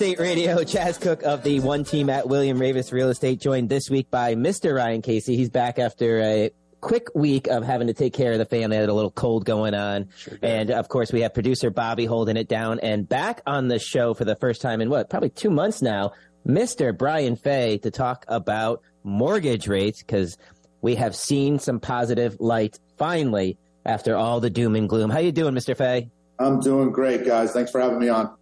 Estate Radio, Chaz Cook of the one team at William Raveis Real Estate, joined this week by Mr. Ryan Casey. He's back after a quick week of having to take care of the family. Had a little cold going on. Sure and of course, we have producer Bobby holding it down and back on the show for the first time in what, probably two months now, Mr. Brian Fay to talk about mortgage rates because we have seen some positive light finally after all the doom and gloom. How you doing, Mr. Fay? I'm doing great, guys. Thanks for having me on.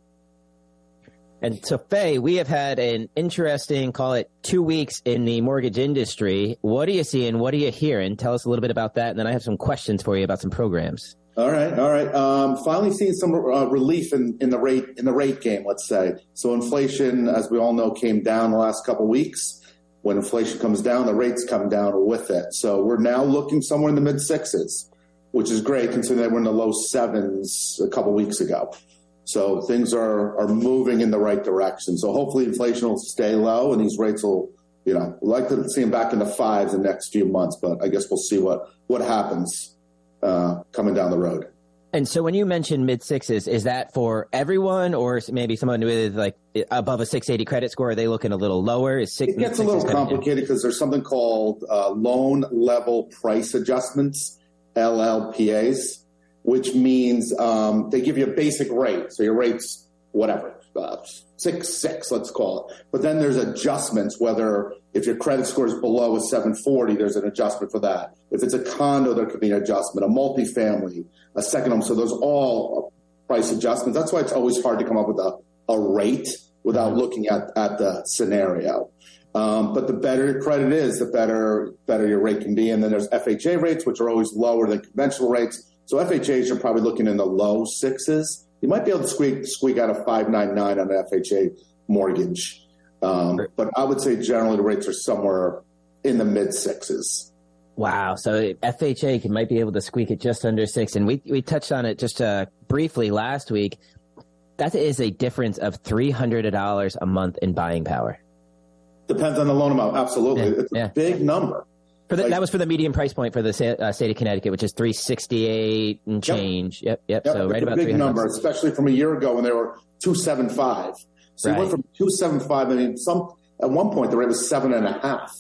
And so, Fay, we have had an interesting, call it two weeks in the mortgage industry. What are you seeing? What are you hearing? Tell us a little bit about that. And then I have some questions for you about some programs. All right, all right. Um, finally, seeing some uh, relief in, in the rate in the rate game. Let's say so. Inflation, as we all know, came down the last couple weeks. When inflation comes down, the rates come down with it. So we're now looking somewhere in the mid sixes, which is great considering they were in the low sevens a couple weeks ago. So things are, are moving in the right direction. So hopefully inflation will stay low and these rates will, you know, like to see them back in the fives in the next few months, but I guess we'll see what, what happens uh, coming down the road. And so when you mentioned mid sixes, is that for everyone or maybe someone with like above a 680 credit score? Are they looking a little lower? Is six, it gets a little complicated because there's something called uh, loan level price adjustments, LLPAs which means um, they give you a basic rate. So your rate's whatever, uh, six six, let's call it. But then there's adjustments. Whether if your credit score is below a 740, there's an adjustment for that. If it's a condo, there could be an adjustment. A multifamily, a second home. So those all price adjustments. That's why it's always hard to come up with a, a rate without mm-hmm. looking at, at the scenario. Um, but the better your credit is, the better better your rate can be. And then there's FHA rates, which are always lower than conventional rates. So FHAs are probably looking in the low sixes. You might be able to squeak squeak out a five nine nine on an FHA mortgage, um, but I would say generally the rates are somewhere in the mid sixes. Wow. So FHA might be able to squeak it just under six. And we, we touched on it just uh, briefly last week. That is a difference of $300 a month in buying power. Depends on the loan amount. Absolutely. Yeah. It's a yeah. big number. For the, like, that was for the median price point for the uh, state of Connecticut, which is three sixty eight and change. Yep, yep. yep. So right about a big number, bucks. especially from a year ago when they were two seven five. So right. went from two seven five. I mean, some at one point the rate was seven and a half.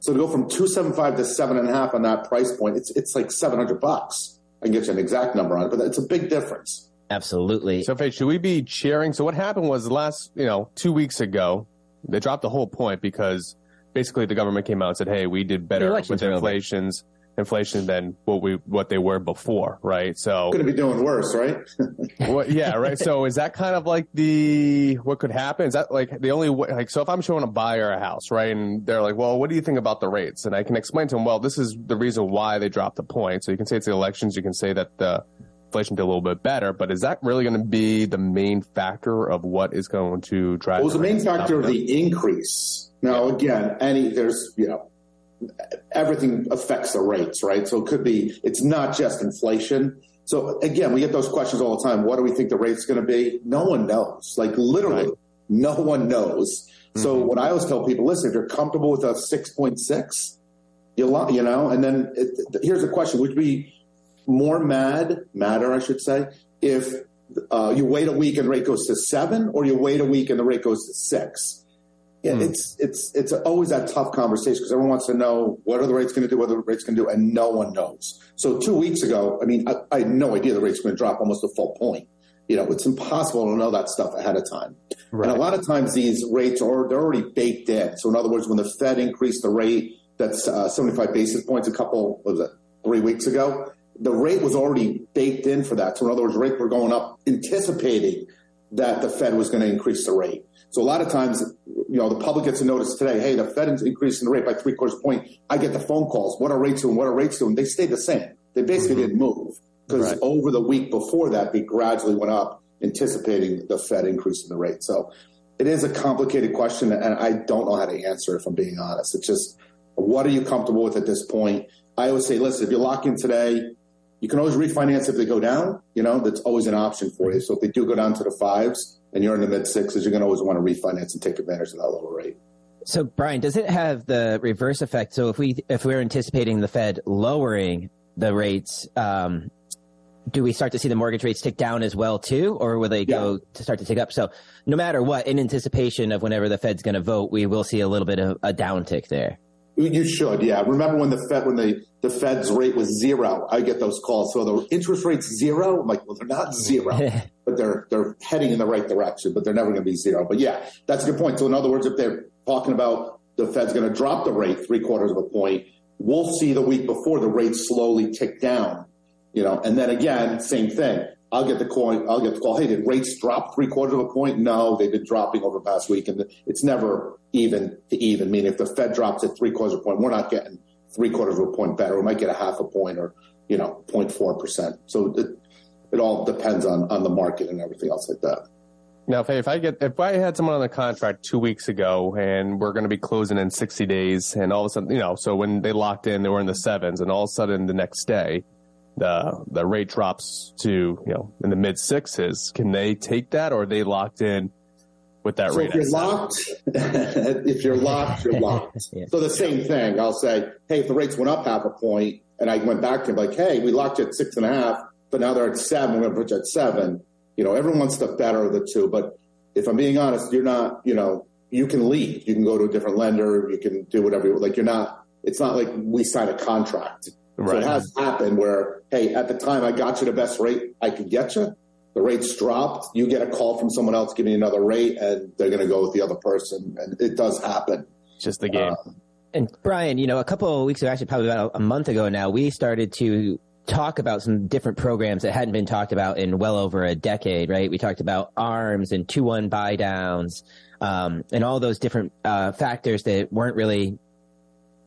So to go from two seven five to seven and a half on that price point, it's it's like seven hundred bucks. I can get you an exact number on it, but it's a big difference. Absolutely. So, Fay, should we be cheering? So, what happened was the last, you know, two weeks ago, they dropped the whole point because basically the government came out and said, "Hey, we did better with inflations." inflation than what we what they were before, right? So going to be doing worse, right? well, yeah, right. So is that kind of like the what could happen? Is that like the only way? Like, so if I'm showing a buyer a house, right, and they're like, "Well, what do you think about the rates?" and I can explain to them, "Well, this is the reason why they dropped the point." So you can say it's the elections. You can say that the inflation did a little bit better, but is that really going to be the main factor of what is going to drive? Well, it was the main factor of the increase now, again, any there's you know everything affects the rates, right? So it could be it's not just inflation. So again, we get those questions all the time. What do we think the rate's going to be? No one knows. Like literally, right. no one knows. Mm-hmm. So what I always tell people, listen, if you're comfortable with a six point six, you you know, and then it, here's the question: Would be more mad, madder, I should say, if uh, you wait a week and the rate goes to seven, or you wait a week and the rate goes to six? Yeah, mm. it's it's it's always that tough conversation because everyone wants to know what are the rates going to do, what are the rates going to do, and no one knows. So two weeks ago, I mean, I, I had no idea the rates were going to drop almost a full point. You know, it's impossible to know that stuff ahead of time. Right. And a lot of times these rates are they're already baked in. So in other words, when the Fed increased the rate, that's uh, 75 basis points a couple what was it three weeks ago. The rate was already baked in for that. So in other words, rates were going up, anticipating that the Fed was going to increase the rate. So a lot of times, you know, the public gets a notice today, hey, the Fed is increasing the rate by three quarters point. I get the phone calls. What are rates doing? What are rates doing? They stayed the same. They basically mm-hmm. didn't move because right. over the week before that, they gradually went up, anticipating the Fed increasing the rate. So it is a complicated question, and I don't know how to answer it, if I'm being honest. It's just, what are you comfortable with at this point? I always say, listen, if you lock in today, you can always refinance if they go down. You know, that's always an option for you. So if they do go down to the fives, and you're in the mid sixes, you're going to always want to refinance and take advantage of that lower rate. So, Brian, does it have the reverse effect? So, if we if we're anticipating the Fed lowering the rates, um, do we start to see the mortgage rates tick down as well too, or will they yeah. go to start to tick up? So no matter what, in anticipation of whenever the Fed's going to vote, we will see a little bit of a downtick there. You should, yeah. Remember when the Fed, when the, the Fed's rate was zero, I get those calls. So the interest rate's zero. I'm like, well, they're not zero, but they're they're heading in the right direction, but they're never going to be zero. But yeah, that's a good point. So in other words, if they're talking about the Fed's going to drop the rate three quarters of a point, we'll see the week before the rate slowly tick down. You know, and then again, same thing. I'll get the call. I'll get the call. Hey, did rates drop three quarters of a point? No, they've been dropping over the past week, and it's never even to even. Meaning, if the Fed drops it three quarters of a point, we're not getting three quarters of a point better. We might get a half a point or you know 0.4 percent. So it, it all depends on on the market and everything else like that. Now, if I, if I get if I had someone on the contract two weeks ago and we're going to be closing in sixty days, and all of a sudden, you know, so when they locked in, they were in the sevens, and all of a sudden the next day the the rate drops to you know in the mid sixes, can they take that, or are they locked in with that so rate? If you're locked, if you're locked, you're locked. yeah. So the same thing. I'll say, hey, if the rates went up half a point, and I went back to him like, hey, we locked you at six and a half, but now they're at seven. We're going to put you at seven. You know, everyone wants the better of the two, but if I'm being honest, you're not. You know, you can leave. You can go to a different lender. You can do whatever. You, like you're not. It's not like we sign a contract. Right. So it has happened where, hey, at the time I got you the best rate I could get you. The rates dropped. You get a call from someone else giving you another rate, and they're going to go with the other person. And it does happen. Just the game. Uh, and Brian, you know, a couple of weeks ago, actually probably about a month ago now, we started to talk about some different programs that hadn't been talked about in well over a decade, right? We talked about arms and two one buy downs, um, and all those different uh, factors that weren't really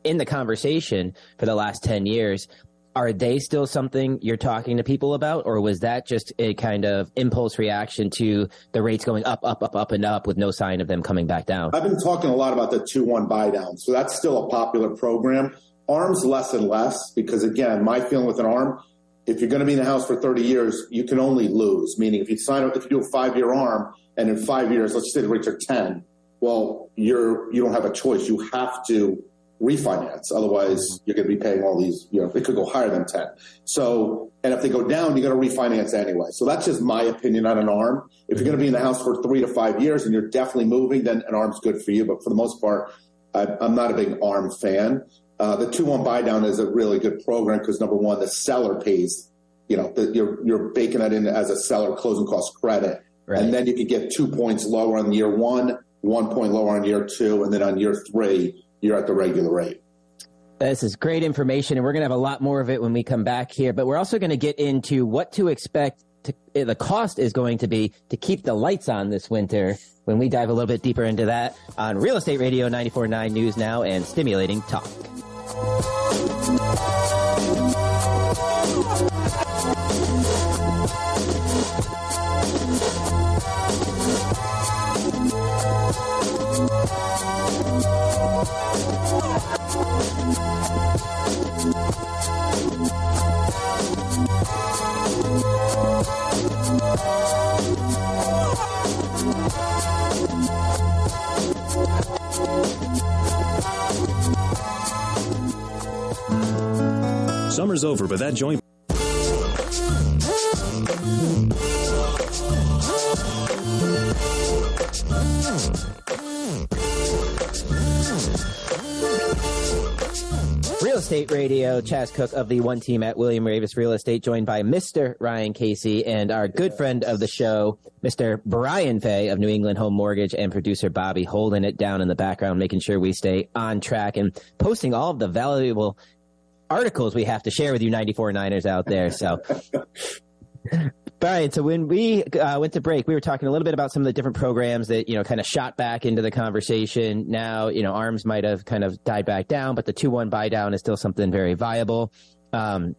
in the conversation for the last 10 years are they still something you're talking to people about? Or was that just a kind of impulse reaction to the rates going up up up up and up with no sign of them coming back down? I've been talking a lot about the 2-1 buy down so that's still a popular program. Arms less and less because again my feeling with an arm if you're going to be in the house for 30 years you can only lose. Meaning if you sign up if you do a five year arm and in five years let's say the rates are 10 well you're you don't have a choice. You have to refinance. Otherwise, you're going to be paying all these, you know, it could go higher than 10. So, and if they go down, you're going to refinance anyway. So that's just my opinion on an arm. If you're going to be in the house for three to five years and you're definitely moving, then an arm's good for you. But for the most part, I, am not a big arm fan. Uh, the 2-1 buy down is a really good program because number one, the seller pays, you know, the, you're, you're baking that in as a seller closing cost credit. Right. And then you could get two points lower on year one, one point lower on year two, and then on year three, you're at the regular rate. This is great information, and we're going to have a lot more of it when we come back here. But we're also going to get into what to expect. To, eh, the cost is going to be to keep the lights on this winter when we dive a little bit deeper into that on Real Estate Radio 94.9 News Now and Stimulating Talk. Summer's over, but that joint. Estate Radio, Chaz Cook of the One Team at William Raveis Real Estate, joined by Mr. Ryan Casey and our good friend of the show, Mr. Brian Fay of New England Home Mortgage and producer Bobby holding it down in the background, making sure we stay on track and posting all of the valuable articles we have to share with you 94 Niners out there. So Brian, so when we uh, went to break, we were talking a little bit about some of the different programs that you know kind of shot back into the conversation. Now, you know, arms might have kind of died back down, but the two one buy down is still something very viable. Um,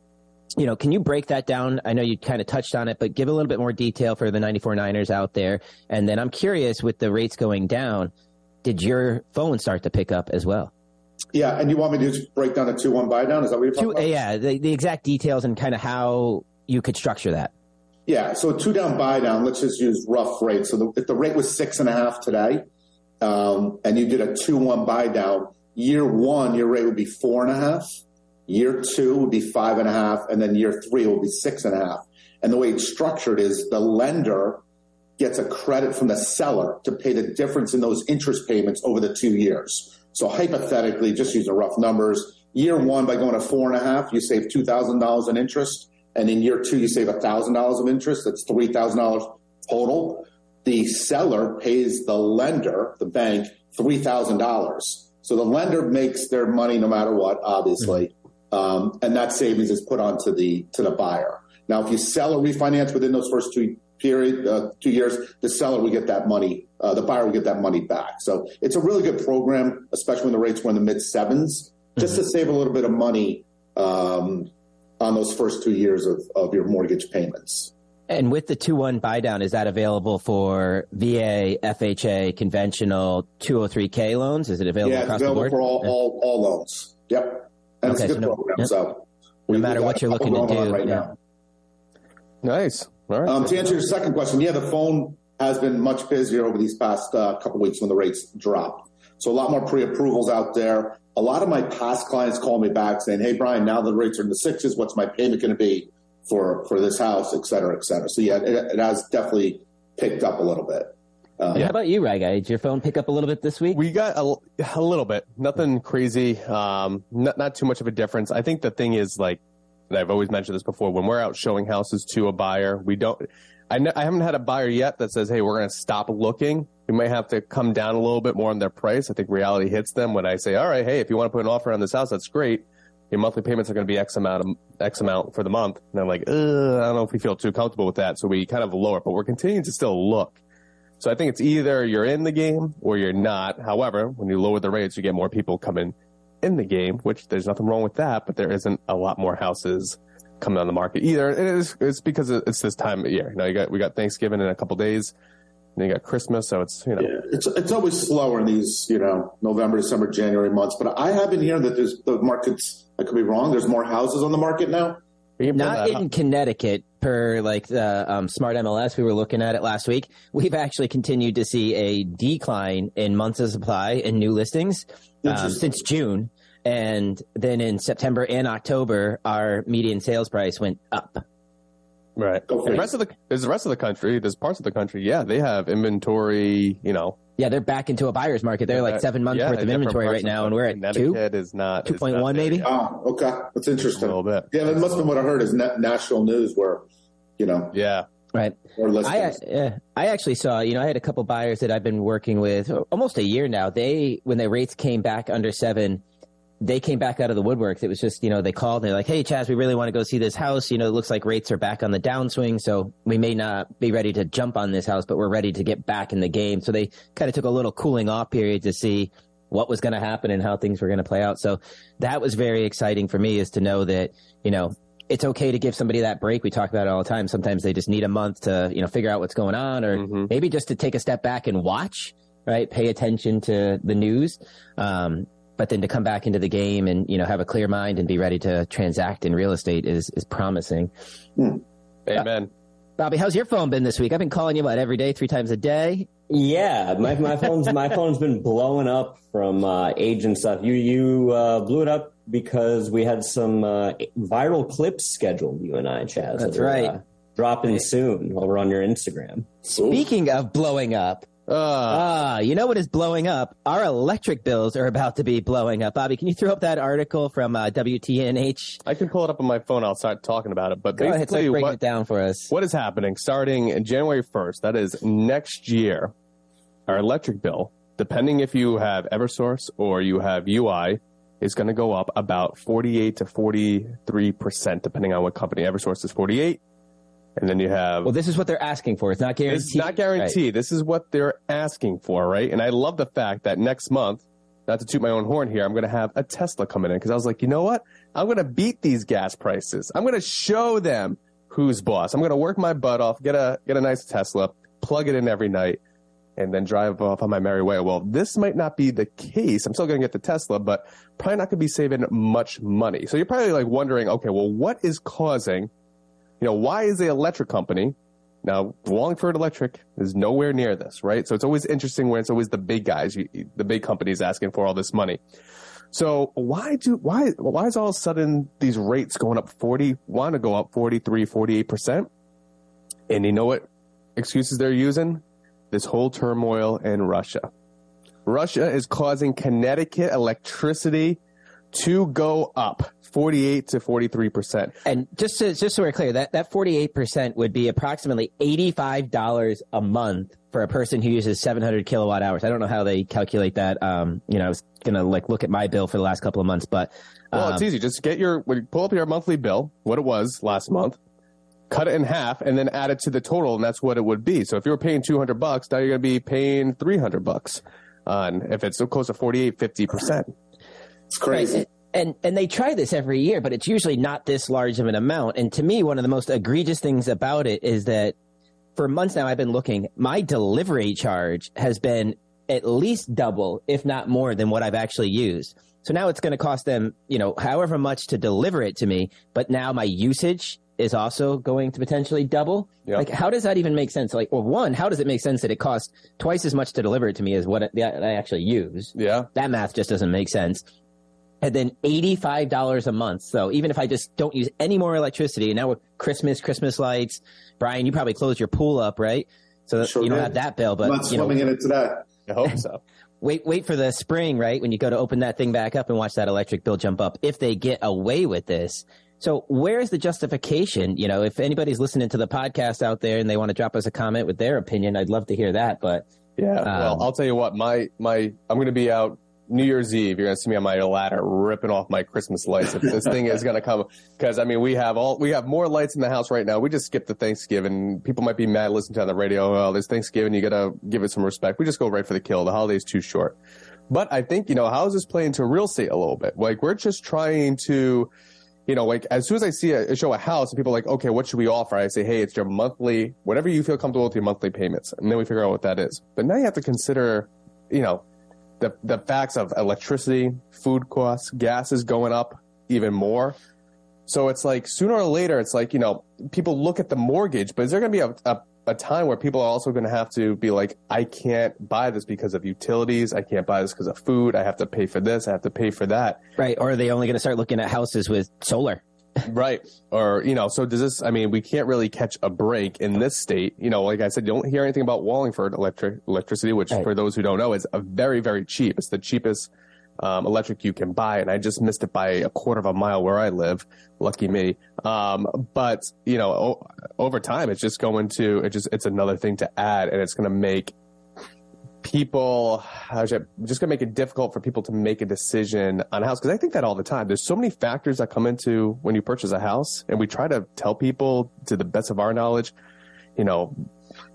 you know, can you break that down? I know you kind of touched on it, but give a little bit more detail for the 94 Niners out there. And then I'm curious, with the rates going down, did your phone start to pick up as well? Yeah, and you want me to just break down a two one buy down? Is that what you're talking two, about? Yeah, the, the exact details and kind of how you could structure that. Yeah, so two down buy down. Let's just use rough rates. So the, if the rate was six and a half today, um, and you did a two one buy down, year one your rate would be four and a half. Year two would be five and a half, and then year three will be six and a half. And the way it's structured is the lender gets a credit from the seller to pay the difference in those interest payments over the two years. So hypothetically, just using rough numbers, year one, by going to four and a half, you save $2,000 in interest. And in year two, you save $1,000 of interest. That's $3,000 total. The seller pays the lender, the bank, $3,000. So the lender makes their money no matter what, obviously. Um, and that savings is put onto the, to the buyer. Now, if you sell or refinance within those first two period, uh, two years, the seller will get that money, uh, the buyer will get that money back. So it's a really good program, especially when the rates were in the mid 7s just mm-hmm. to save a little bit of money um, on those first two years of, of your mortgage payments. And with the 2 1 buy down, is that available for VA, FHA, conventional 203K loans? Is it available yeah, across available the board? for all, all, all loans. Yep. And okay, it's a good so no, program. Yep. So no matter what you're looking to do. Right yeah. now. Nice. All right. Um, to answer your second question, yeah, the phone has been much busier over these past uh, couple weeks when the rates dropped. So a lot more pre-approvals out there. A lot of my past clients call me back saying, "Hey, Brian, now the rates are in the sixes. What's my payment going to be for for this house, et cetera, et cetera?" So yeah, it, it has definitely picked up a little bit. Um, How about you, Raga? Did your phone pick up a little bit this week? We got a, a little bit, nothing crazy, um, not not too much of a difference. I think the thing is like, and I've always mentioned this before, when we're out showing houses to a buyer, we don't. I, I haven't had a buyer yet that says, "Hey, we're going to stop looking." We might have to come down a little bit more on their price. I think reality hits them when I say, "All right, hey, if you want to put an offer on this house, that's great. Your monthly payments are going to be X amount of, X amount for the month." And I'm like, I don't know if we feel too comfortable with that, so we kind of lower but we're continuing to still look. So I think it's either you're in the game or you're not. However, when you lower the rates, you get more people coming in the game, which there's nothing wrong with that, but there isn't a lot more houses coming on the market either. It is it's because it's this time of year. You know, you got we got Thanksgiving in a couple days, and you got Christmas, so it's you know yeah, it's it's always slower in these you know November, December, January months. But I have been hearing that there's the markets. I could be wrong. There's more houses on the market now. Not in Connecticut, per like the um, Smart MLS. We were looking at it last week. We've actually continued to see a decline in months of supply and new listings um, since June. And then in September and October, our median sales price went up. Right. The rest of the is the rest of the country. There's parts of the country. Yeah, they have inventory. You know. Yeah, they're back into a buyer's market. They're like seven months yeah, worth of inventory right now, and we're at two. Is not two point one maybe. Oh, okay, that's interesting. A little bit. Yeah, that must have been what I heard is national news where, you know. Yeah. Right. I, uh, I actually saw, you know, I had a couple buyers that I've been working with almost a year now. They, when the rates came back under seven, they came back out of the woodworks. It was just, you know, they called and they're like, Hey, Chaz, we really want to go see this house. You know, it looks like rates are back on the downswing. So we may not be ready to jump on this house, but we're ready to get back in the game. So they kind of took a little cooling off period to see what was going to happen and how things were going to play out. So that was very exciting for me is to know that, you know, it's okay to give somebody that break. We talk about it all the time. Sometimes they just need a month to, you know, figure out what's going on or mm-hmm. maybe just to take a step back and watch, right? Pay attention to the news. Um, but then to come back into the game and you know have a clear mind and be ready to transact in real estate is is promising. Hmm. Amen. Uh, Bobby, how's your phone been this week? I've been calling you about every day, three times a day. Yeah, my my phone's my phone's been blowing up from uh, age and stuff. You you uh, blew it up because we had some uh, viral clips scheduled. You and I, Chaz. That's that right. Uh, dropping soon over on your Instagram. Speaking of blowing up, Ah, uh, you know what is blowing up? Our electric bills are about to be blowing up. Bobby, can you throw up that article from uh, WTNH? I can pull it up on my phone. I'll start talking about it. But Go basically, ahead, break what, it down for us. What is happening starting January 1st? That is next year. Our electric bill, depending if you have EverSource or you have UI, is going to go up about 48 to 43 percent, depending on what company. EverSource is 48. And then you have. Well, this is what they're asking for. It's not guaranteed. It's not guaranteed. Right. This is what they're asking for, right? And I love the fact that next month, not to toot my own horn here, I'm going to have a Tesla coming in because I was like, you know what? I'm going to beat these gas prices. I'm going to show them who's boss. I'm going to work my butt off, get a get a nice Tesla, plug it in every night, and then drive off on my merry way. Well, this might not be the case. I'm still going to get the Tesla, but probably not going to be saving much money. So you're probably like wondering, okay, well, what is causing you know, why is the electric company now Wallingford Electric is nowhere near this, right? So it's always interesting when it's always the big guys, the big companies asking for all this money. So why do why why is all of a sudden these rates going up 40 want to go up 43 48%? And you know what excuses they're using? This whole turmoil in Russia. Russia is causing Connecticut electricity to go up 48 to 43 percent. And just to, just so we're clear, that that 48 percent would be approximately 85 dollars a month for a person who uses 700 kilowatt hours. I don't know how they calculate that. Um, you know, I was gonna like look at my bill for the last couple of months, but Well, um, it's easy. Just get your pull up your monthly bill, what it was last month, cut it in half, and then add it to the total, and that's what it would be. So if you were paying 200 bucks, now you're going to be paying 300 bucks. On if it's so close to 48, 50 percent. It's crazy. Right. And and they try this every year, but it's usually not this large of an amount. And to me, one of the most egregious things about it is that for months now I've been looking, my delivery charge has been at least double, if not more, than what I've actually used. So now it's going to cost them, you know, however much to deliver it to me, but now my usage is also going to potentially double. Yeah. Like, how does that even make sense? Like, well, one, how does it make sense that it costs twice as much to deliver it to me as what I actually use? Yeah. That math just doesn't make sense. And then $85 a month. So even if I just don't use any more electricity, and now with Christmas, Christmas lights, Brian, you probably closed your pool up, right? So that Sure you don't did. have that bill, I'm not but you know, swimming in it today. I hope so. wait, wait for the spring, right? When you go to open that thing back up and watch that electric bill jump up, if they get away with this. So where's the justification? You know, if anybody's listening to the podcast out there and they want to drop us a comment with their opinion, I'd love to hear that. But Yeah. Um, well, I'll tell you what. My my I'm going to be out New Year's Eve. You're to see me on my ladder ripping off my Christmas lights. If this thing is to come, because I mean, we have all we have more lights in the house right now. We just skipped the Thanksgiving. People might be mad listening to on the radio. Oh, there's Thanksgiving. You got to give it some respect. We just go right for the kill. The holiday's too short. But I think you know how does this play into real estate a little bit? Like we're just trying to you know, like as soon as I see a, show a house and people are like, okay, what should we offer? I say, hey, it's your monthly, whatever you feel comfortable with your monthly payments. And then we figure out what that is. But now you have to consider, you know, the, the facts of electricity, food costs, gas is going up even more. So it's like sooner or later, it's like, you know, people look at the mortgage, but is there going to be a, a, a time where people are also going to have to be like, I can't buy this because of utilities. I can't buy this because of food. I have to pay for this. I have to pay for that. right, or are they only going to start looking at houses with solar? Right. Or, you know, so does this, I mean, we can't really catch a break in this state. You know, like I said, you don't hear anything about Wallingford electric electricity, which Right. for those who don't know is a very, very cheap. It's the cheapest um, electric you can buy. And I just missed it by a quarter of a mile where I live. Lucky me. Um, but, you know, o- over time, it's just going to, it just, it's another thing to add and it's going to make people just gonna make it difficult for people to make a decision on a house because I think that all the time. There's so many factors that come into when you purchase a house, and we try to tell people to the best of our knowledge, you know,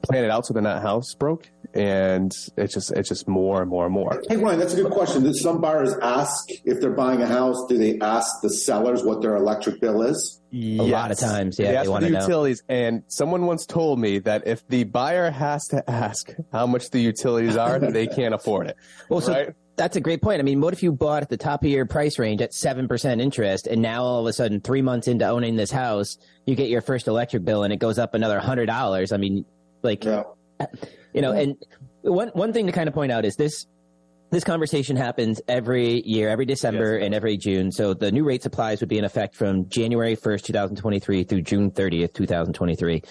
plan it out so they're not house broke, and it's just it's just more and more and more. Hey, Ryan, that's a good question. Do some buyers ask if they're buying a house? Do they ask the sellers what their electric bill is? A lot of times, yeah, they they ask for wanna know. utilities, and someone once told me that if the buyer has to ask how much the utilities are, they can't afford it. Well, so that's a great point. I mean, what if you bought at the top of your price range at 7% interest and now all of a sudden, three months into owning this house, you get your first electric bill and it goes up another $100? I mean, like, Yeah. you know, and one, one thing to kind of point out is this, this conversation happens every year, every December Yes. and every June. So the new rate supplies would be in effect from January 1st, 2023 through June 30th, 2023.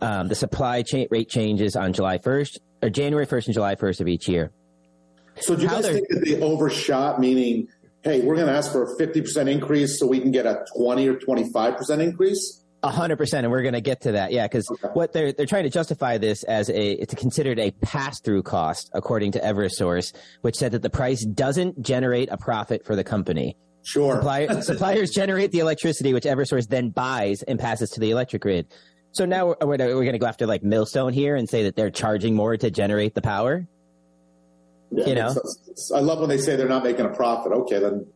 Um, the supply cha- rate changes on July 1st or January 1st and July 1st of each year. So do you How guys think that they overshot, meaning, hey, we're going to ask for a 50% increase so we can get a 20 or 25% increase? A hundred percent, and we're going to get to that. Yeah, because Okay. what they're they're trying to justify this as a it's considered a pass through cost, according to EverSource, which said that the price doesn't generate a profit for the company. Sure. Supplier, suppliers generate the electricity, which EverSource then buys and passes to the electric grid. So now we're, we're going to go after like Millstone here and say that they're charging more to generate the power. Yeah, you know? it's- it's- I love when they say they're not making a profit. Okay, then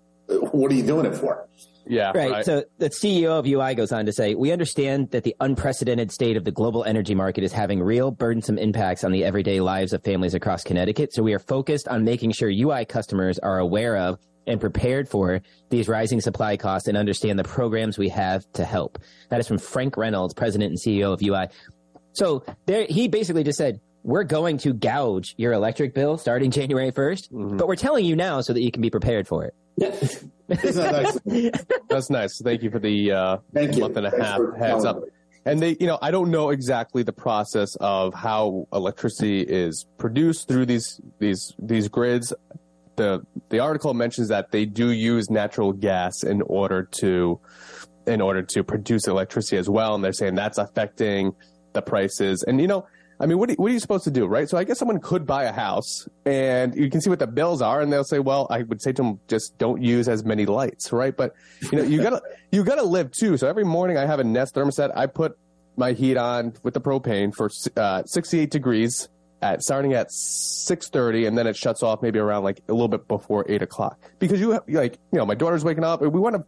what are you doing it for? Yeah, Right. So the CEO of UI goes on to say, we understand that the unprecedented state of the global energy market is having real burdensome impacts on the everyday lives of families across Connecticut. So we are focused on making sure UI customers are aware of and prepared for these rising supply costs and understand the programs we have to help. That is from Frank Reynolds, president and CEO of UI. So there, he basically just said, we're going to gouge your electric bill starting January 1st, but we're telling you now so that you can be prepared for it. Isn't that nice? That's nice. Thank you for the uh, Thank you. month and a Thanks half heads up. and they, you know, I don't know exactly the process of how electricity is produced through these these these grids. The the article mentions that they do use natural gas in order to in order to produce electricity as well, and they're saying that's affecting the prices. And you know, I mean, what are, what are you supposed to do, right? So I guess someone could buy a house and you can see what the bills are and they'll say, well, I would say to them, just don't use as many lights, right? But you know, you gotta, you gotta live too. So every morning I have a Nest thermostat. I put my heat on with the propane for uh, 68 degrees at starting at 6.30 and then it shuts off maybe around like a little bit before 8 o'clock because you have, like you know my daughter's waking up and we want to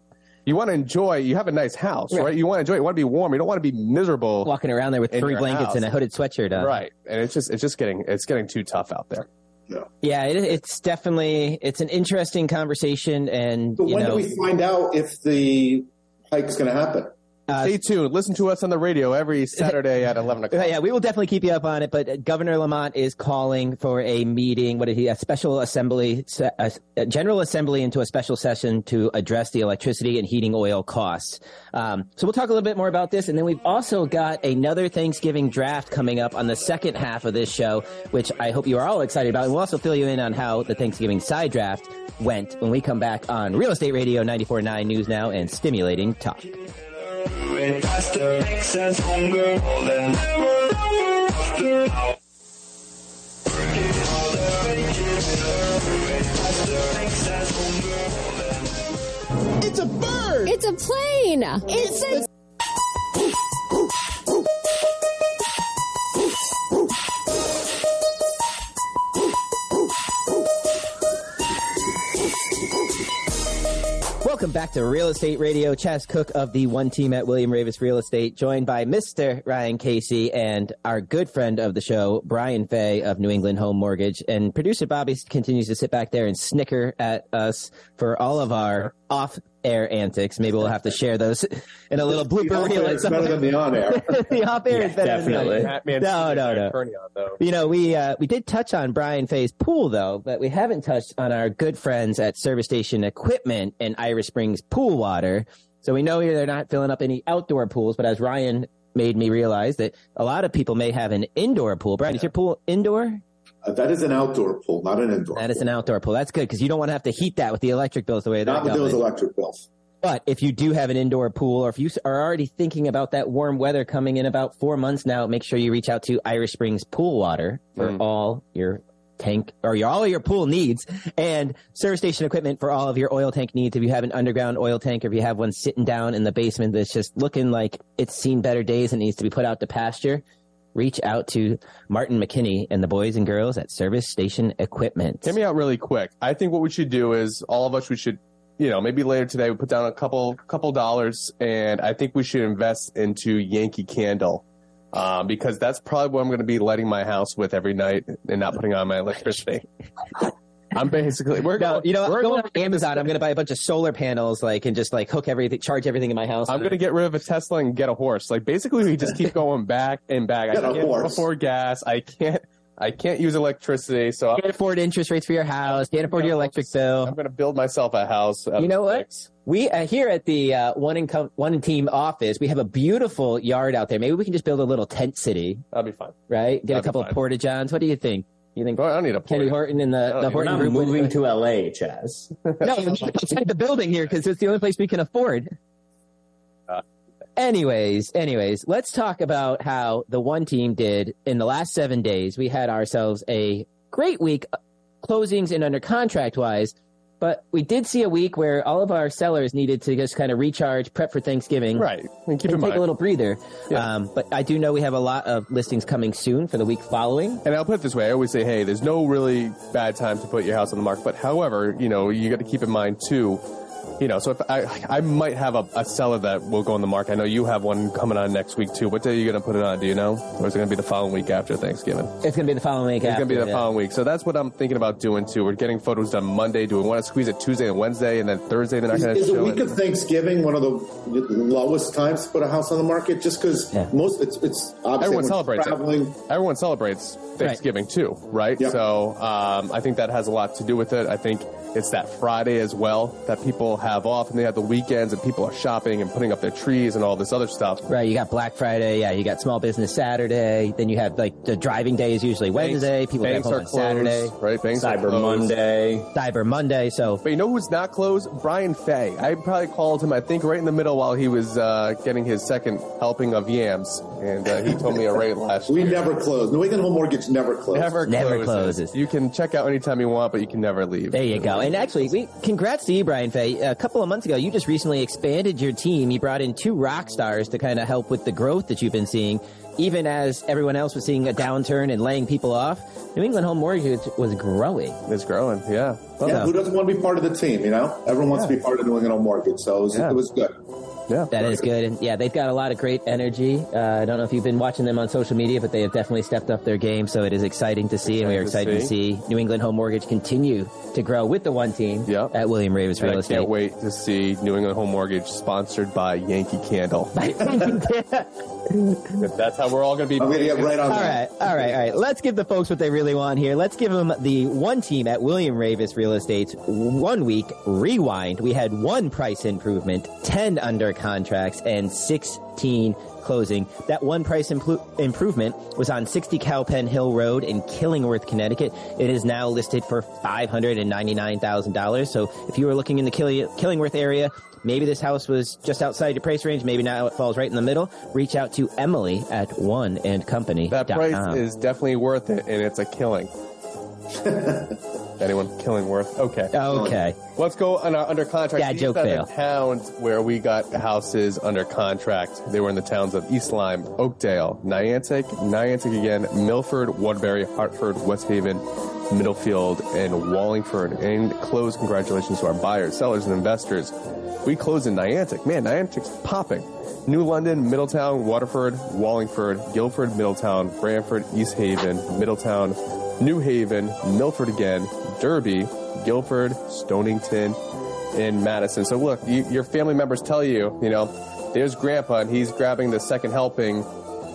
you want to enjoy you have a nice house right, right? you want to enjoy it. you want to be warm. You don't want to be miserable walking around there with three blankets house. and a hooded sweatshirt on. Right. And it's just it's just getting it's getting too tough out there. Yeah, yeah it, it's definitely it's an interesting conversation and but when know, do we find out if the hike's going to happen uh, Stay tuned. Listen to us on the radio every Saturday at 11 o'clock. Yeah, we will definitely keep you up on it. But Governor Lamont is calling for a meeting. What is he? A special assembly, a, a general assembly into a special session to address the electricity and heating oil costs. Um, so we'll talk a little bit more about this. And then we've also got another Thanksgiving draft coming up on the second half of this show, which I hope you are all excited about. And we'll also fill you in on how the Thanksgiving side draft went when we come back on Real Estate Radio 94.9 News Now and Stimulating Talk. It has to make sense longer than ever after It's a bird! It's a plane! It's, it's a Welcome back to Real Estate Radio. Chaz Cook of the One Team at William Raveis Real Estate, joined by Mr. Ryan Casey and our good friend of the show, Brian Fay of New England Home Mortgage. And producer Bobby continues to sit back there and snicker at us for all of our off air antics. Maybe we'll have to share those in a little blooper reel. It's better than the on air. the off air yeah, is better definitely. than the No, no, no. On, you know, we uh, we did touch on Brian Fay's pool though, but we haven't touched on our good friends at Service Station Equipment and Iris Springs Pool Water. So we know here they're not filling up any outdoor pools, but as Ryan made me realize that a lot of people may have an indoor pool. Brian, yeah. is your pool indoor? Uh, that is an outdoor pool, not an indoor. That is an outdoor pool. That's good because you don't want to have to heat that with the electric bills the way not with those electric bills. But if you do have an indoor pool, or if you are already thinking about that warm weather coming in about four months now, make sure you reach out to Irish Springs Pool Water for mm. all your tank or your all of your pool needs and service station equipment for all of your oil tank needs. If you have an underground oil tank or if you have one sitting down in the basement that's just looking like it's seen better days and needs to be put out to pasture, reach out to Martin McKinney and the boys and girls at Service Station Equipment. Hear me out really quick. I think what we should do is all of us we should you know, maybe later today we put down a couple couple dollars, and I think we should invest into Yankee Candle. Um, because that's probably what I'm going to be lighting my house with every night and not putting on my electricity. I'm basically we're no, going, you know, we're going, going on Amazon. I'm going to buy a bunch of solar panels, like, and just like hook everything, charge everything in my house. I'm going to get rid of a Tesla and get a horse. Like, basically, we just keep going back and back. Get I can't afford gas. I can't. I can't use electricity, so I can't afford interest rates for your house. Can't afford your electric bill. I'm going to build myself a house. You know what? We uh, here at the uh, one income one team office, we have a beautiful yard out there. Maybe we can just build a little tent city. That'd be fine. Right? Get That'd a couple of porta johns. What do you think? You think? Well, I don't need a Kenny Horton in the, the Horton group moving to LA, Chaz. no, outside the building here because it's the only place we can afford. Uh, anyways, anyways, let's talk about how the one team did in the last seven days. We had ourselves a great week, uh, closings and under contract wise. But we did see a week where all of our sellers needed to just kind of recharge, prep for Thanksgiving, right? And keep and take mind. a little breather. Yeah. Um, but I do know we have a lot of listings coming soon for the week following. And I'll put it this way: I always say, hey, there's no really bad time to put your house on the market. But however, you know, you got to keep in mind too you know, so if I I might have a, a, seller that will go on the market. I know you have one coming on next week too. What day are you going to put it on? Do you know, or is it going to be the following week after Thanksgiving? It's going to be the following week. It's going to be the yeah. following week. So that's what I'm thinking about doing too. We're getting photos done Monday. Do we want to squeeze it Tuesday and Wednesday, and then Thursday they're not going to Is the week it? of Thanksgiving one of the lowest times to put a house on the market? Just because yeah. most it's it's everyone celebrates traveling. It. Everyone celebrates Thanksgiving right. too, right? Yep. So um, I think that has a lot to do with it. I think it's that Friday as well that people have off, and they have the weekends, and people are shopping and putting up their trees and all this other stuff. Right, you got Black Friday, yeah, you got Small Business Saturday, then you have like the driving day is usually Wednesday, people banks have home are on closed, Saturday, right? Banks Cyber closed. Monday. Cyber Monday, so But you know who's not closed? Brian Fay. I probably called him, I think, right in the middle while he was uh, getting his second helping of yams, and uh, he told me a rate last We year. never close. New England Home Mortgage never closes. Never, Never closes. closes. You can check out anytime you want, but you can never leave. There you go. And actually, we, congrats to you, Brian Fay. A couple of months ago, you just recently expanded your team. You brought in two rock stars to kind of help with the growth that you've been seeing, even as everyone else was seeing a downturn and laying people off. New England Home Mortgage was growing. It's growing, yeah. Yeah, who doesn't want to be part of the team? You know, everyone wants to be part of New England Home Mortgage, so it was, Yeah. it was good. Yeah. That is good. And yeah, they've got a lot of great energy. Uh, I don't know if you've been watching them on social media, but they have definitely stepped up their game. So it is exciting to see. And we are excited to to see New England Home Mortgage continue to grow with the one team Yep. at William Raveis And Real I Estate. can't wait to see New England Home Mortgage sponsored by Yankee Candle. That's how we're all going to be. I'm going to get right on All that. right, all right, all right. Let's give the folks what they really want here. Let's give them the one team at William Raveis Real Estate's one week rewind. We had one price improvement, 10 under contracts, and 16 closing. That one price impl- improvement was on 60 Cowpen Hill Road in Killingworth, Connecticut. It is now listed for $599,000. So if you are looking in the Kill- Killingworth area, Maybe this house was just outside your price range. Maybe now it falls right in the middle. Reach out to Emily at one and company. That price is definitely worth it, and it's a killing. Anyone killing worth? Okay. okay. Let's go on our under contract. Dad These joke are fail. the towns where we got houses under contract. They were in the towns of East Lyme, Oakdale, Niantic, Niantic again, Milford, Waterbury, Hartford, West Haven, Middlefield, and Wallingford. And close congratulations to our buyers, sellers, and investors. We closed in Niantic. Man, Niantic's popping. New London, Middletown, Waterford, Wallingford, Guilford, Middletown, Branford, East Haven, Middletown, New Haven, Milford again, Derby, Guilford, Stonington, and Madison. So look, you, your family members tell you, you know, there's Grandpa, and he's grabbing the second helping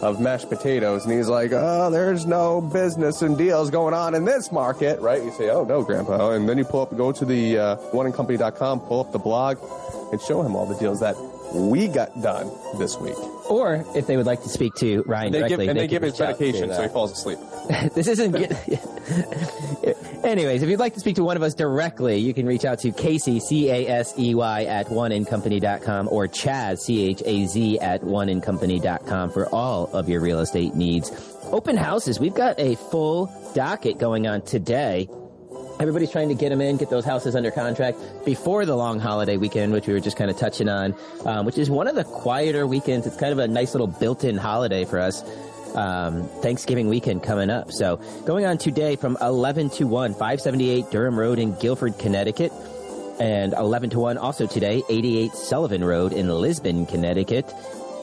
of mashed potatoes, and he's like, "Oh, there's no business and deals going on in this market, right?" You say, "Oh no, Grandpa," and then you pull up, go to the uh, oneandcompany.com, pull up the blog, and show him all the deals that we got done this week. Or if they would like to speak to Ryan They give, directly, and they, can give his medication, so he uh, falls asleep. this isn't. Anyways, if you'd like to speak to one of us directly, you can reach out to Casey C A S E Y at oneandcompany.com or Chaz C H A Z at oneandcompany.com for all of your real estate needs. Open houses. We've got a full docket going on today. Everybody's trying to get them in, get those houses under contract before the long holiday weekend, which we were just kind of touching on, um, which is one of the quieter weekends. It's kind of a nice little built-in holiday for us. Um, Thanksgiving weekend coming up. So going on today from 11 to 1, 578 Durham Road in Guilford, Connecticut. And 11 to 1 also today, 88 Sullivan Road in Lisbon, Connecticut.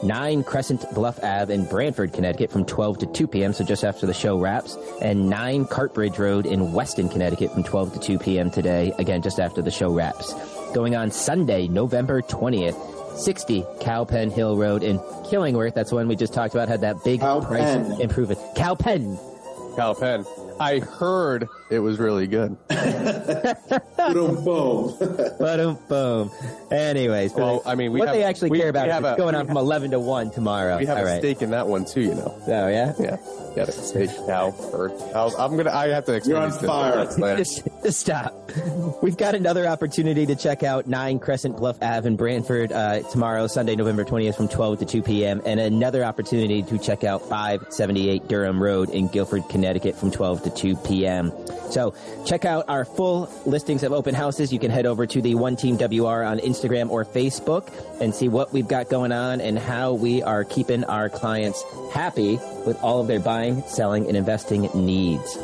9 Crescent Bluff Ave in Branford, Connecticut from 12 to 2 p.m., so just after the show wraps. And 9 Cartbridge Road in Weston, Connecticut from 12 to 2 p.m. today, again, just after the show wraps. Going on Sunday, November 20th, 60 Cowpen Hill Road in Killingworth. That's one we just talked about, had that big Cowpen. price improvement. Cowpen. Cal Penn. I heard it was really good. boom, boom. Boom, boom. Anyways, Well, I mean, we what have- they actually we- care about is a- going we on from 11 to 1 tomorrow. We have All a right. stake in that one too, you know. Oh, yeah? Yeah, got a steak cow bird. I'll, I'm gonna. I have to explain You're on fire. later. Stop. We've got another opportunity to check out 9 Crescent Bluff Ave in Branford uh, tomorrow, Sunday, November 20th from 12 to 2 p.m. And another opportunity to check out 578 Durham Road in Guilford, Connecticut from 12 to 2 p.m. So check out our full listings of open houses. You can head over to the One Team WR on Instagram or Facebook and see what we've got going on and how we are keeping our clients happy with all of their buying, selling, and investing needs.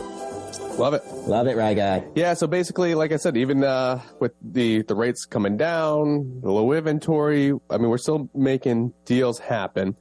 Love it. Love it, Rye Guy. Yeah. So basically, like I said, even uh, with the the rates coming down, the low inventory, I mean, we're still making deals happen.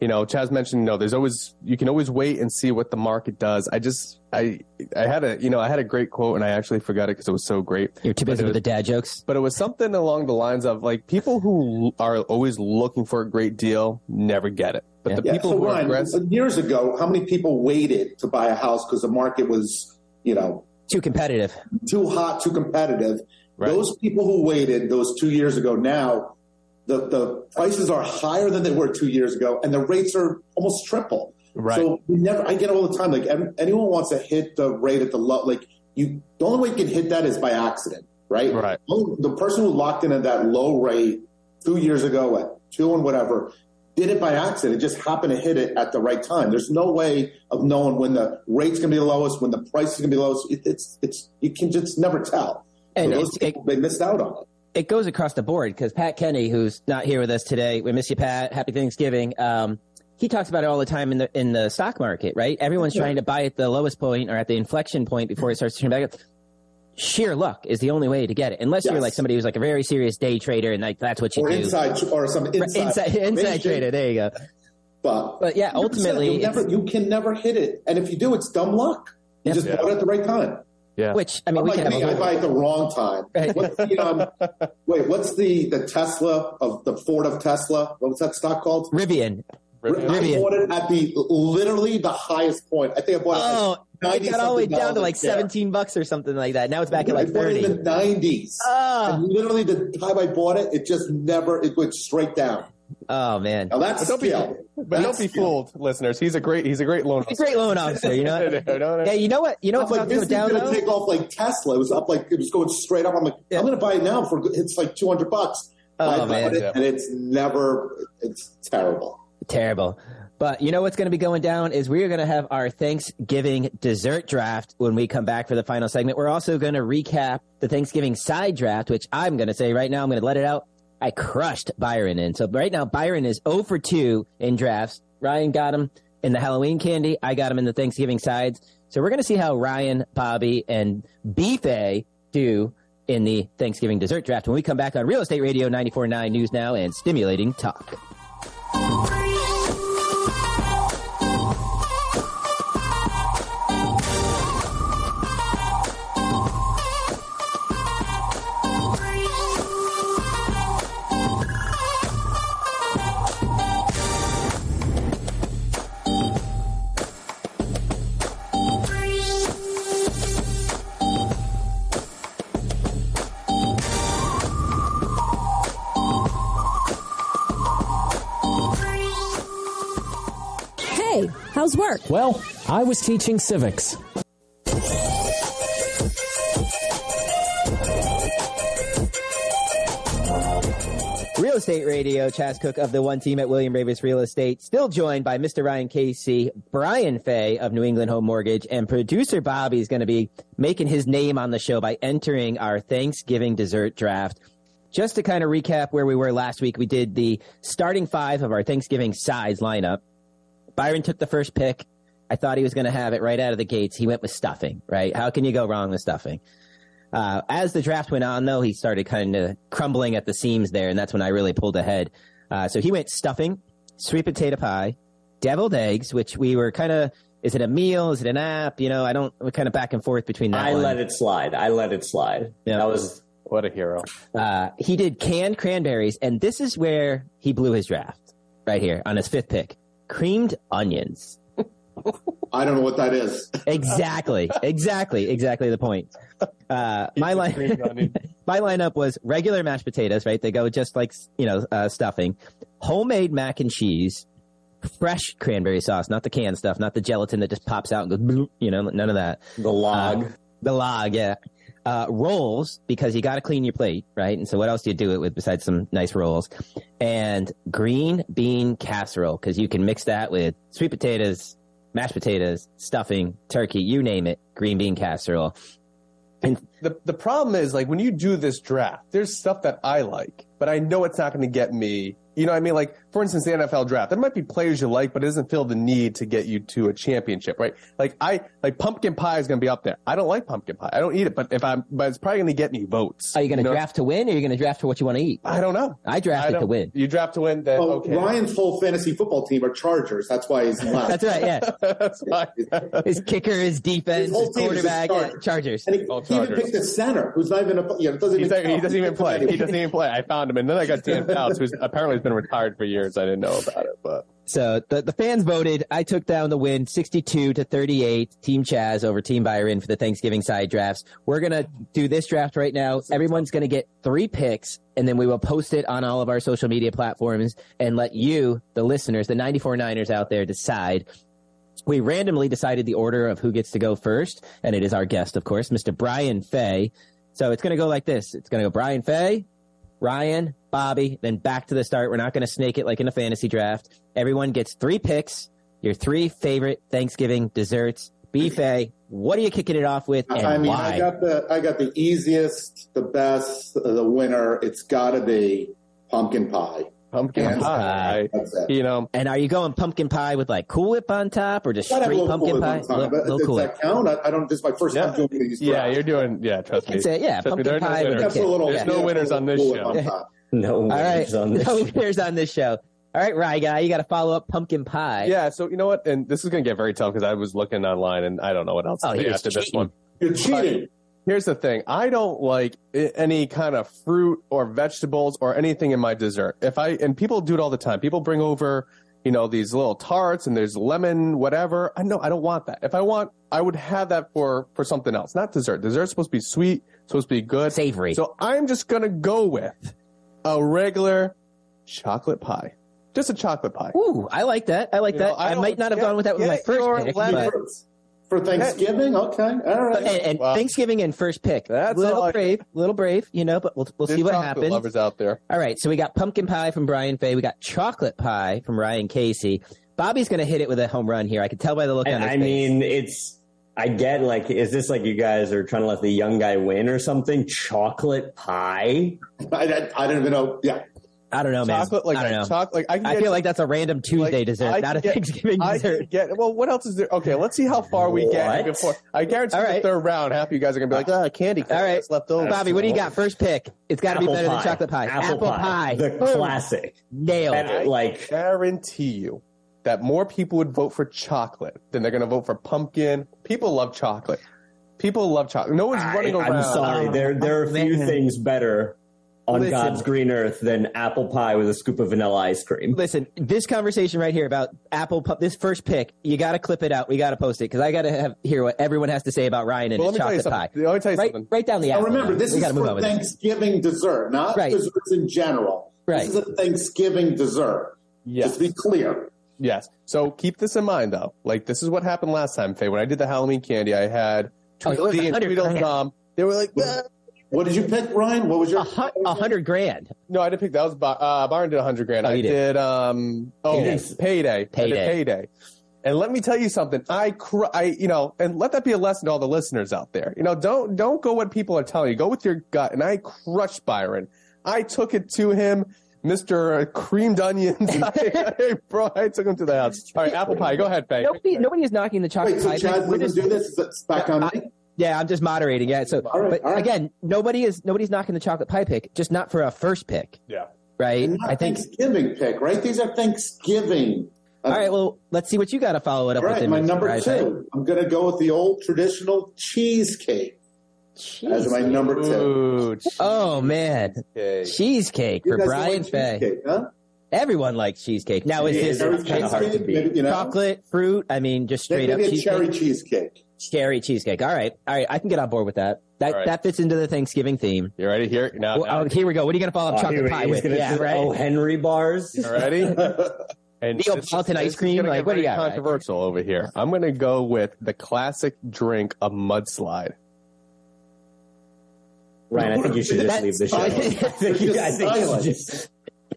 You know, Chaz mentioned, you know, there's always you can always wait and see what the market does. I just I I had a you know I had a great quote and I actually forgot it because it was so great. You're too busy But it with the dad jokes. But it was something along the lines of like people who are always looking for a great deal never get it. But Yeah. the Yeah, people so who are Ryan, aggressive, years ago, how many people waited to buy a house because the market was, you know, Too competitive. too hot, too competitive, Right. Those people who waited those two years ago now, the, the prices are higher than they were two years ago, and the rates are almost triple. Right. So we never, I get all the time. Like anyone wants to hit the rate at the low, like you, the only way you can hit that is by accident, right? Right. The person who locked in at that low rate two years ago at two and whatever did it by accident. It just happened to hit it at the right time. There's no way of knowing when the rate's going to be the lowest, when the price is going to be the lowest. It, it's, it's, you can just never tell. And So those it's- people, they missed out on it. it goes across the board because Pat Kenny, who's not here with us today, we miss you, Pat. Happy Thanksgiving. Um, he talks about it all the time in the in the stock market, right? Everyone's Yeah. trying to buy at the lowest point or at the inflection point before it starts to turn back up. Sheer luck is the only way to get it, unless you're like somebody who's like a very serious day trader and like that's what you do. Or do. inside, or some inside, inside, inside trader. There you go. But, But yeah, ultimately, you'll never, you can never hit it. And if you do, it's dumb luck. You Yep. just Yeah. bought it at the right time. Yeah. Which I mean, we Unlike can have me, a I buy at the wrong time. Right. What's the, um, wait, what's the, the Tesla of the Ford of Tesla? What was that stock called? Rivian. I bought it at the literally the highest point. I think I bought it. Oh, at like it got all the way down to like dollars a share. 17 bucks or something like that. Now it's back at like I bought it 30. in the nineties. Oh. And literally the time I bought it, it just never it went straight down. Oh man. Now that's But don't be, but That's don't be skill. fooled, listeners. He's a great, he's a great loan. He's a great loan officer, you know? Yeah, you know what? You know I'm what's like, this go thing's down gonna though? take off like Tesla. It was up like it was going straight up. I'm like, Yeah. I'm gonna buy it now for it's like 200 bucks. Oh, I bought man. it, Yeah. and it's never. It's terrible. Terrible. But you know what's going to be going down is we are going to have our Thanksgiving dessert draft when we come back for the final segment. We're also going to recap the Thanksgiving side draft, which I'm going to say right now, I'm going to let it out. I crushed Byron in. So right now, Byron is 0 for 2 in drafts. Ryan got him in the Halloween candy. I got him in the Thanksgiving sides. So we're going to see how Ryan, Bobby, and Beefy do in the Thanksgiving dessert draft when we come back on Real Estate Radio 94.9 News Now and Stimulating Talk. How's work? Well, I was teaching civics. Real Estate Radio, Chaz Cook of the one team at William Raveis Real Estate, still joined by Mr. Ryan Casey, Brian Fay of New England Home Mortgage, and producer Bobby is going to be making his name on the show by entering our Thanksgiving dessert draft. Just to kind of recap where we were last week, we did the starting five of our Thanksgiving size lineup. Byron took the first pick. I thought he was going to have it right out of the gates. He went with stuffing, right? How can you go wrong with stuffing? Uh, as the draft went on, though, he started kind of crumbling at the seams there, and that's when I really pulled ahead. Uh, so he went stuffing, sweet potato pie, deviled eggs, which we were kind of. Is it a meal? Is it an app? You know, I don't. We're kind of back and forth between that. I one. let it slide. I let it slide. Yeah. That was What a hero. Uh, he did canned cranberries, and this is where he blew his draft. Right here on his fifth pick, creamed onions. I don't know what that is. Exactly, exactly, exactly the point. Uh, my line, my lineup was regular mashed potatoes. Right, they go just like you know uh, stuffing, homemade mac and cheese, fresh cranberry sauce, not the canned stuff, not the gelatin that just pops out and goes. You know, none of that. the log. Uh, the log, yeah. Uh, rolls because you got to clean your plate, right? And so, what else do you do it with besides some nice rolls? And green bean casserole because you can mix that with sweet potatoes, mashed potatoes, stuffing, turkey, you name it. Green bean casserole. And the the problem is like when you do this draft, there's stuff that I like, but I know it's not going to get me. You know what I mean? Like for instance, the NFL draft, there might be players you like, but it doesn't feel the need to get you to a championship, right? Like I like pumpkin pie is going to be up there. I don't like pumpkin pie. I don't eat it, but if I'm, but it's probably going to get me votes. Are you going to know? draft to win or are you going to draft for what you want to eat? I don't know. I I drafted don't- to win. You draft to win. Then Well, okay. Ryan's whole fantasy football team are Chargers. That's why he's not. That's right, yeah. That's fine. His kicker, his defense, His whole his team is just quarterback, yeah, Chargers. Chargers. And he, All he even picked a center who's not even a. You know, doesn't even. like, he doesn't even play. He doesn't even play. I found him, and then I got Dan Fouts, who's apparently has been retired for years. Niners. I didn't know about it, but So the, the fans voted. I took down the win 62 to 38. Team Chaz over Team Byron for the Thanksgiving side drafts. We're going to do this draft right now. Everyone's going to get three picks and then we will post it on all of our social media platforms and let you, the listeners, the 94 Niners out there decide. We randomly decided the order of who gets to go first. And it is our guest, of course, Mr. Brian Fay. So it's going to go like this. It's going to go Brian Fay, Ryan, Bobby, then back to the start. We're not going to snake it like in a fantasy draft. Everyone gets three picks, your three favorite Thanksgiving desserts. B Fay, what are you kicking it off with and I mean, why? I got the I got the easiest, the best, the winner. It's got to be pumpkin pie. pumpkin Hands pie. You know, and are you going pumpkin pie with like Cool Whip on top or just Gotta have a straight pumpkin Cool pie? Whip on Little- little Does Cool Whip. that count? I, I don't. This is my first Yeah. time doing these. yeah, drafts. you're doing. Yeah, trust me. It's a- yeah, Trust pumpkin there are no pie with a That's a little. There's no winners on this Cool show. on top. No All right. winners on this. No winners on this show. All right, Rye guy, you got to follow up pumpkin pie. Yeah, so you know what? And this is going to get very tough because I was looking online and I don't know what else Oh, to he say was after this one. You're cheating. Here's the thing. I don't like any kind of fruit or vegetables or anything in my dessert. If I, and people do it all the time. People bring over, you know, these little tarts and there's lemon, whatever. I know I don't want that. If I want, I would have that for, for something else, not dessert. Dessert's supposed to be sweet, supposed to be good. Savory. So I'm just going to go with a regular chocolate pie. Just a chocolate pie. Ooh, I like that. I like You know, that. I I, don't- might not have get- gone with that with my get first pick. but- For, for Thanksgiving, okay, all right. and, and Wow. Thanksgiving and first pick. That's little all I- brave, little brave, you know, but we'll we'll There's see what chocolate happens. lovers out there. All right, so we got pumpkin pie from Brian Fay. We got chocolate pie from Ryan Casey. Bobby's going to hit it with a home run here. I can tell by the look on And his I face. mean, it's. I get like, is this like you guys are trying to let the young guy win or something? Chocolate pie? I, I, I don't even know. Yeah, I don't know, man. chocolate, like I don't know. chocolate. Like I, can I get feel like that's a random Tuesday like, dessert, I not a get- Thanksgiving I dessert. can get well. What else is there? Okay, let's see how far we get before. I guarantee All the third round, half of you guys are gonna be like, "Ah, candy." All right. left over." Bobby, what do you got? First pick. It's got to be Apple better pie. than chocolate pie. Apple, pie. The Boom. classic. Nailed And, it. like, guarantee you that more people would vote for chocolate than they're gonna vote for pumpkin. People love chocolate. People love chocolate. No one's running over. I, around. am sorry. There, there are a few man. things better on Listen. God's green earth than apple pie with a scoop of vanilla ice cream. Listen, this conversation right here about Apple, pu- this first pick, you got to clip it out. We got to post it because I got to have hear what everyone has to say about Ryan and Well, let his me tell you chocolate pie. something. Let me tell you Right, something. right down the Now apple. remember, this we is move for on with this. Thanksgiving dessert, not Right. desserts in general. Right. This is a Thanksgiving dessert. Yes. Just be clear. Yes. So keep this in mind, though. Like this is what happened last time, Fay. When I did the Halloween candy, I had Oh, it was Tweedledee and 100 Tweedledum. They were like, "Ah." What did you pick, Ryan? What was your A hundred grand. no, I didn't pick that. Was uh, Byron did a hundred grand. Oh, I did. did. um oh Payday. payday. I did Payday. payday. And let me tell you something. I, cr- I, you know, and let that be a lesson to all the listeners out there. You know, don't don't go what people are telling you. Go with your gut. And I crushed Byron. I took it to him, Mister uh, Creamed Onions. I, bro, I took him to the house. All right, apple pie. Go ahead, Fay. Nobody, nobody is knocking the chocolate Wait, so pie. Chaz We're just- do this? It's back on me? yeah, I'm just moderating. Yeah, so All right, but all right. again, nobody is nobody's knocking the chocolate pie pick, just not for a first pick, Yeah. right? Not I think. Thanksgiving pick, right? These are Thanksgiving. All right, well, let's see what you got to follow it up All with. right, my number Rye. two. I'm going to go with the old traditional cheesecake as my number two. Ooh, Oh man, cheesecake. cheesecake for guys Brian like Fay. huh? Everyone likes cheesecake. Now is It this. It's kinda hard to beat. maybe, you know? chocolate, fruit? I mean, just straight up Maybe a cheesecake. cherry cheesecake. Cherry cheesecake. All right, all right. I can get on board with that. That All right. that fits into the Thanksgiving theme. You ready? Here now. Well, now. oh, here we go. What are you going to follow up Oh, chocolate pie with? gonna Yeah, right. O. Henry bars. You ready? And Neapolitan this ice cream? Like, what do you got, Ryan? Controversial over here. I'm going to go with the classic drink, a mudslide. Ryan, I think you should just That's leave the show. I fine. think you, I think you should just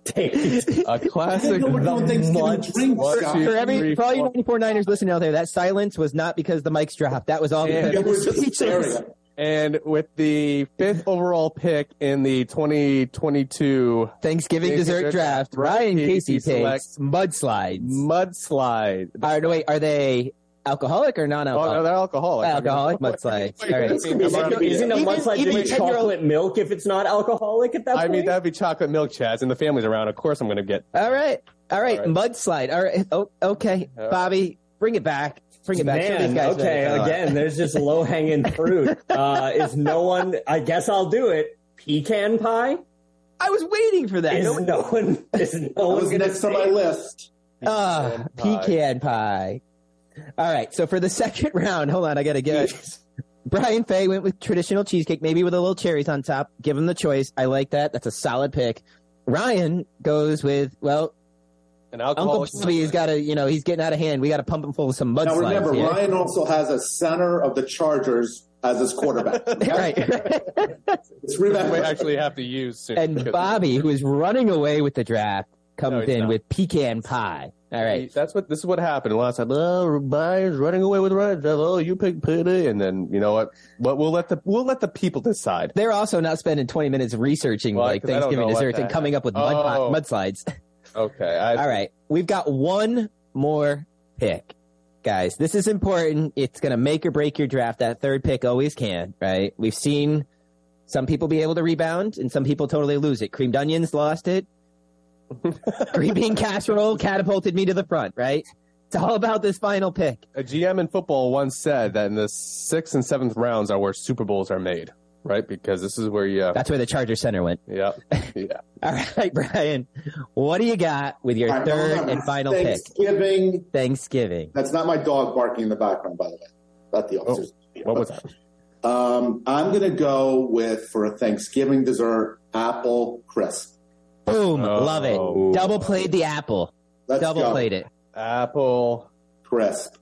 take. A classic. No, we're doing Thanksgiving mud- drinks, One, For every three, for all you 94 Niners listening out there, that silence was not because the mics dropped. That was all Yeah. because It was just And with the fifth overall pick in the 2022 Thanksgiving Thanksgiving dessert dessert draft, draft, Ryan Casey Casey takes selects mudslides. mudslide. All right, wait, are they alcoholic or non-alcoholic? Oh, no, non-alcoholic? they're alcoholic. Alcoholic I mean, mudslides. wait, All right. wait, Isn't, isn't, a mudslide even just 10-year-old chocolate milk if it's not alcoholic at that I point? I mean, that'd be chocolate milk, Chaz, and the family's around. Of course, I'm going to get. All right, all right, All right. mudslide. All right, oh, okay, Yeah. Bobby, bring it back. Bring it back. Show these Man, guys okay, again, there's just low hanging fruit. Uh, is no one? I guess I'll do it. Pecan pie. I was waiting for that. Is No- no one? Is no That one was gonna next on my list. Ah, Pecan pie. pecan pie. All right, so for the second round, hold on, I gotta get Brian Fay went with traditional cheesecake, maybe with a little cherries on top. Give him the choice. I like that. That's a solid pick. Ryan goes with well, An Uncle alcoholic. Bobby has got to, you know, he's getting out of hand. We got to pump him full of some Now mudslides. remember, here. Ryan also has a center of the Chargers as his quarterback. right. It's we remember. actually have to use soon. and Bobby, who is running away with the draft, comes No, in not. with pecan pie. All right. That's what this is what happened last time. Oh, Brian's running away with Ryan. Oh, you pick Pity, and then you know what? But we'll let the we'll let the people decide. They're also not spending 20 minutes researching Well, like Thanksgiving desserts and coming up with mud, Oh. mudslides. Okay. I, All right. We've got one more pick. Guys, this is important. It's going to make or break your draft. That third pick always can, right? We've seen some people be able to rebound and some people totally lose it. Creamed onions lost it. Green bean casserole catapulted me to the front, right? It's all about this final pick. A GM in football once said that in the sixth and seventh rounds are where Super Bowls are made, right? Because this is where you. That's where the Charger Center went. Yeah. Yeah. All right, Brian, what do you got with your All right, third and final pick? Thanksgiving. Thanksgiving. That's not my dog barking in the background, by the way. Not the officers. What was that? Um, I'm going to go with for a Thanksgiving dessert apple crisp. Boom. Oh. Love it. Double played the apple. Let's Double go. played it. Apple. crisp.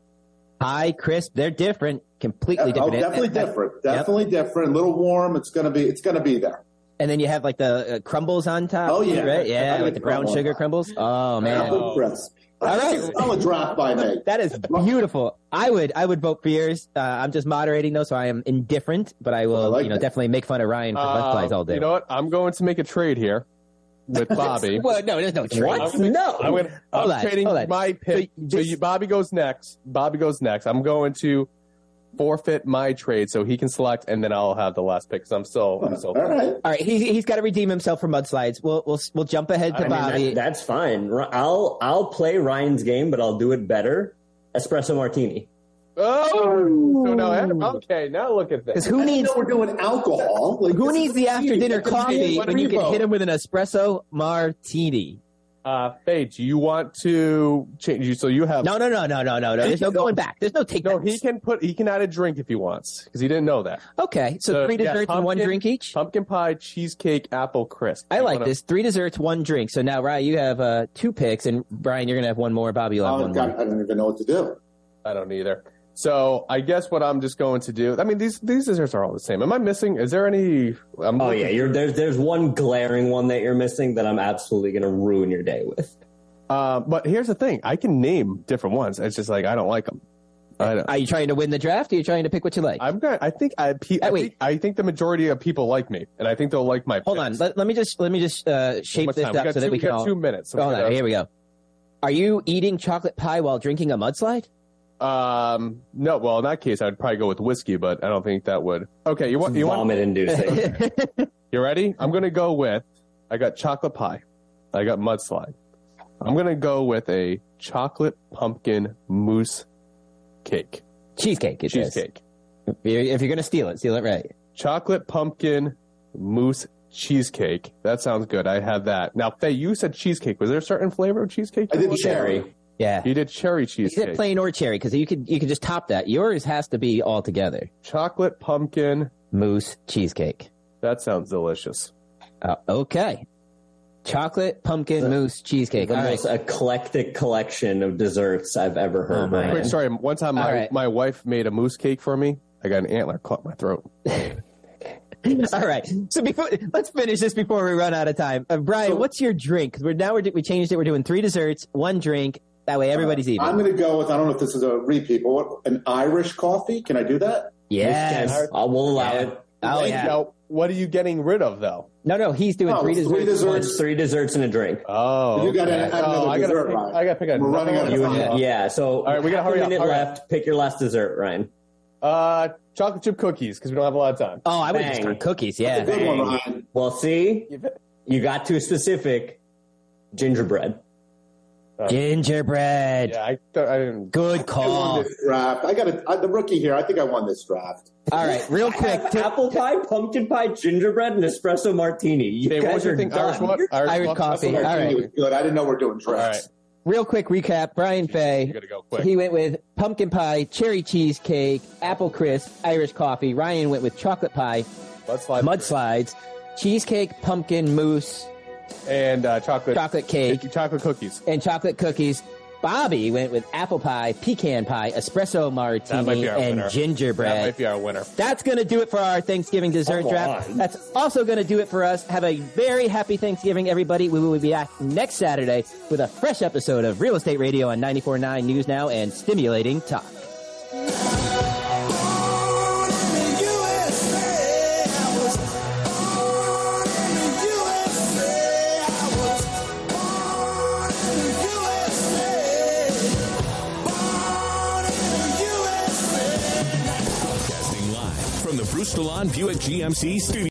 Pie, crisp. They're different. Completely Oh, different. definitely And- and- different. Definitely different. A little warm. It's going to be. It's going to be there. And then you have like the uh, crumbles on top. Oh, yeah. Right? Yeah. like Like the brown crumble. sugar crumbles. Oh, man. Apple crisp. All right. Solid drop by me. That is beautiful. I would, I would vote for yours. Uh, I'm just moderating though, so I am indifferent, but I will, I like you know, that. definitely make fun of Ryan for Uh, butt all day. You know what? I'm going to make a trade here with Bobby. well, no, there's no trade. What? No. I'm, gonna, I'm on, trading on. my pick. So So, you, Bobby goes next. Bobby goes next. I'm going to forfeit my trade so he can select, and then I'll have the last pick because I'm still, I'm still. All right. All right, he, he's got to redeem himself for mudslides. We'll, we'll, we'll jump ahead to I mean, Bobby. that, that's fine. I'll I'll play Ryan's game, but I'll do it better. Espresso martini. Oh, so now, okay, now look at this. Because who I didn't needs know we're doing alcohol. Like, who needs the after dinner coffee team. when you can hit him with an espresso martini? Uh, Fay, do you want to change? You so you have No, no, no, no, no, no, no. There's no going back. There's no take. no. He can put he can add a drink if he wants because he didn't know that. Okay, so So, three yeah, desserts and one drink each. Pumpkin pie, cheesecake, apple crisp. I You like wanna- this. Three desserts, one drink. So now, Ryan, you have uh, two picks, and Brian, you're gonna have one more. Bobby, you'll have Oh, one God, more. I don't even know what to do. I don't either. So I guess what I'm just going to do. I mean, these these desserts are all the same. Am I missing? Is there any? I'm Oh yeah, you're there's there's one glaring one that you're missing that I'm absolutely gonna ruin your day with. Uh, but here's the thing: I can name different ones. It's just like I don't like them. I don't. Are you trying to win the draft? Or are you trying to pick what you like? I'm going. I think I. Pe- I, wait. think, I think the majority of people like me, and I think they'll like my. Hold on. Let, let me just let me just uh, shape this time? Up got so that two- we can got all. two minutes. so Hold on. Here we go. Are you eating chocolate pie while drinking a mudslide? Um, no, well, in that case, I'd probably go with whiskey, but I don't think that would. Okay, you want you want Vomit inducing. you ready? I'm gonna go with. I got chocolate pie. I got mudslide. I'm gonna go with a chocolate pumpkin mousse cake. Cheesecake. It. Cheesecake. If you're, if you're gonna steal it, steal it right. Chocolate pumpkin mousse cheesecake. That sounds good. I had that. Now, Fay, you said cheesecake. Was there a certain flavor of cheesecake? I you did wanted? cherry. Yeah. You did cherry cheesecake. Is cheesecake. it plain or cherry? Because you could you could just top that. Yours has to be all together. Chocolate pumpkin. Mousse cheesecake. That sounds delicious. Uh, okay. Chocolate pumpkin mousse cheesecake. the All right. most eclectic collection of desserts I've ever heard. Oh, my Ryan. Quick story. One time, my, All right. my wife made a mousse cake for me. I got an antler caught my throat. All right. So before let's finish this before we run out of time. Uh, Brian, So- what's your drink? We're now we're, we changed it. We're doing three desserts, one drink. That way everybody's even. I'm going to go with, I don't know if this is a repeat, but what, an Irish coffee. Can I do that? yes. Yes, I will allow Yeah. it. Oh yeah. Now, what are you getting rid of, though? No, no. He's doing No, three three desserts. desserts. Three desserts and a drink. Oh, You gotta okay. add another oh, I gotta dessert, pick, I gotta pick a We're running out of time. yeah, so right, we gotta hurry a up, minute hurry up. left. Pick your last dessert, Ryan. Uh, chocolate chip cookies because we don't have a lot of time. Oh, I would just Bang. start cookies. That's a Yeah. good one, Ryan. Well, see, you got too specific. Gingerbread. Uh, gingerbread. Yeah, I, I didn't. Good I won call. this draft. I got a, I, the rookie here. I think I won this draft. All right, real quick. to- Apple pie, pumpkin pie, gingerbread, and espresso martini. You Dave, guys was your are thing? done. Irish what? You're- Irish what? coffee. That's what All I- right. It was good. I didn't know we're doing drafts. right. real quick recap. Brian Fay. You gotta go quick. He went with pumpkin pie, cherry cheesecake, apple crisp, Irish coffee. Ryan went with chocolate pie, Let's mudslides, cheesecake, pumpkin mousse, and uh, chocolate chocolate cake, chocolate cookies. and chocolate cookies. Bobby went with apple pie, pecan pie, espresso martini, and winner. That gingerbread. might be our winner. That's going to do it for our Thanksgiving dessert Come draft. on. That's also going to do it for us. Have a very happy Thanksgiving, everybody. We will be back next Saturday with a fresh episode of Real Estate Radio on 94.9 News Now and Stimulating Talk. The Buick GMC studio.